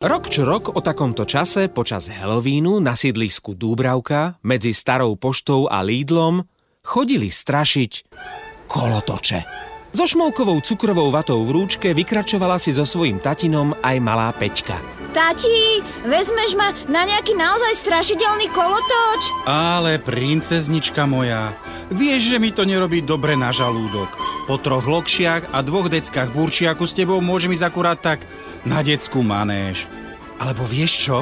Rok čo rok o takomto čase počas Halloweenu na sídlisku Dúbravka medzi starou poštou a Lídlom chodili strašiť kolotoče. So šmolkovou cukrovou vatou v rúčke vykračovala si so svojím tatinom aj malá Peťka. Tati, vezmeš ma na nejaký naozaj strašidelný kolotoč? Ale princeznička moja, vieš, že mi to nerobí dobre na žalúdok. Po troch lokšiach a dvoch deckách burčiaku s tebou môžem ísť akurát tak na detskú manéž. Alebo vieš čo?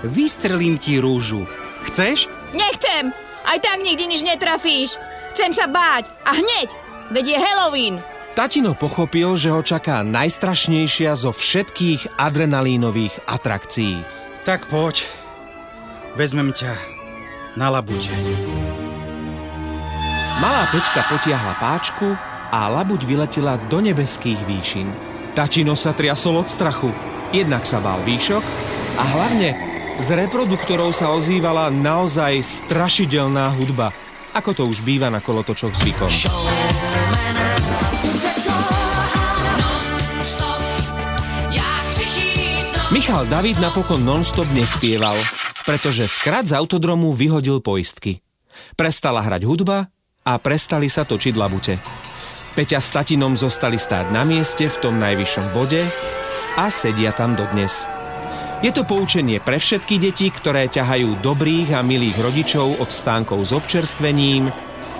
Vystrelím ti rúžu. Chceš? Nechcem! Aj tak nikdy nič netrafíš. Chcem sa báť. A hneď! Veď je Halloween. Tatino pochopil, že ho čaká najstrašnejšia zo všetkých adrenalínových atrakcií. Tak poď. Vezmem ťa na labute. Malá Peťka potiahla páčku a labuť vyletela do nebeských výšin. Tatino sa triasol od strachu. Jednak sa bál výšok a hlavne z reproduktorov sa ozývala naozaj strašidelná hudba, ako to už býva na kolotočoch zvykom. Michal David napokon nonstop nespieval, pretože skrat z autodromu vyhodil poistky. Prestala hrať hudba a prestali sa točiť labute. Peťa s tatinom zostali stáť na mieste v tom najvyššom bode a sedia tam dodnes. Je to poučenie pre všetky deti, ktoré ťahajú dobrých a milých rodičov od stánkov s občerstvením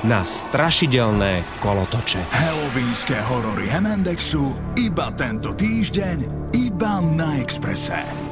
na strašidelné kolotoče. Halloweenské horory Hemendexu iba tento týždeň, iba na Exprese.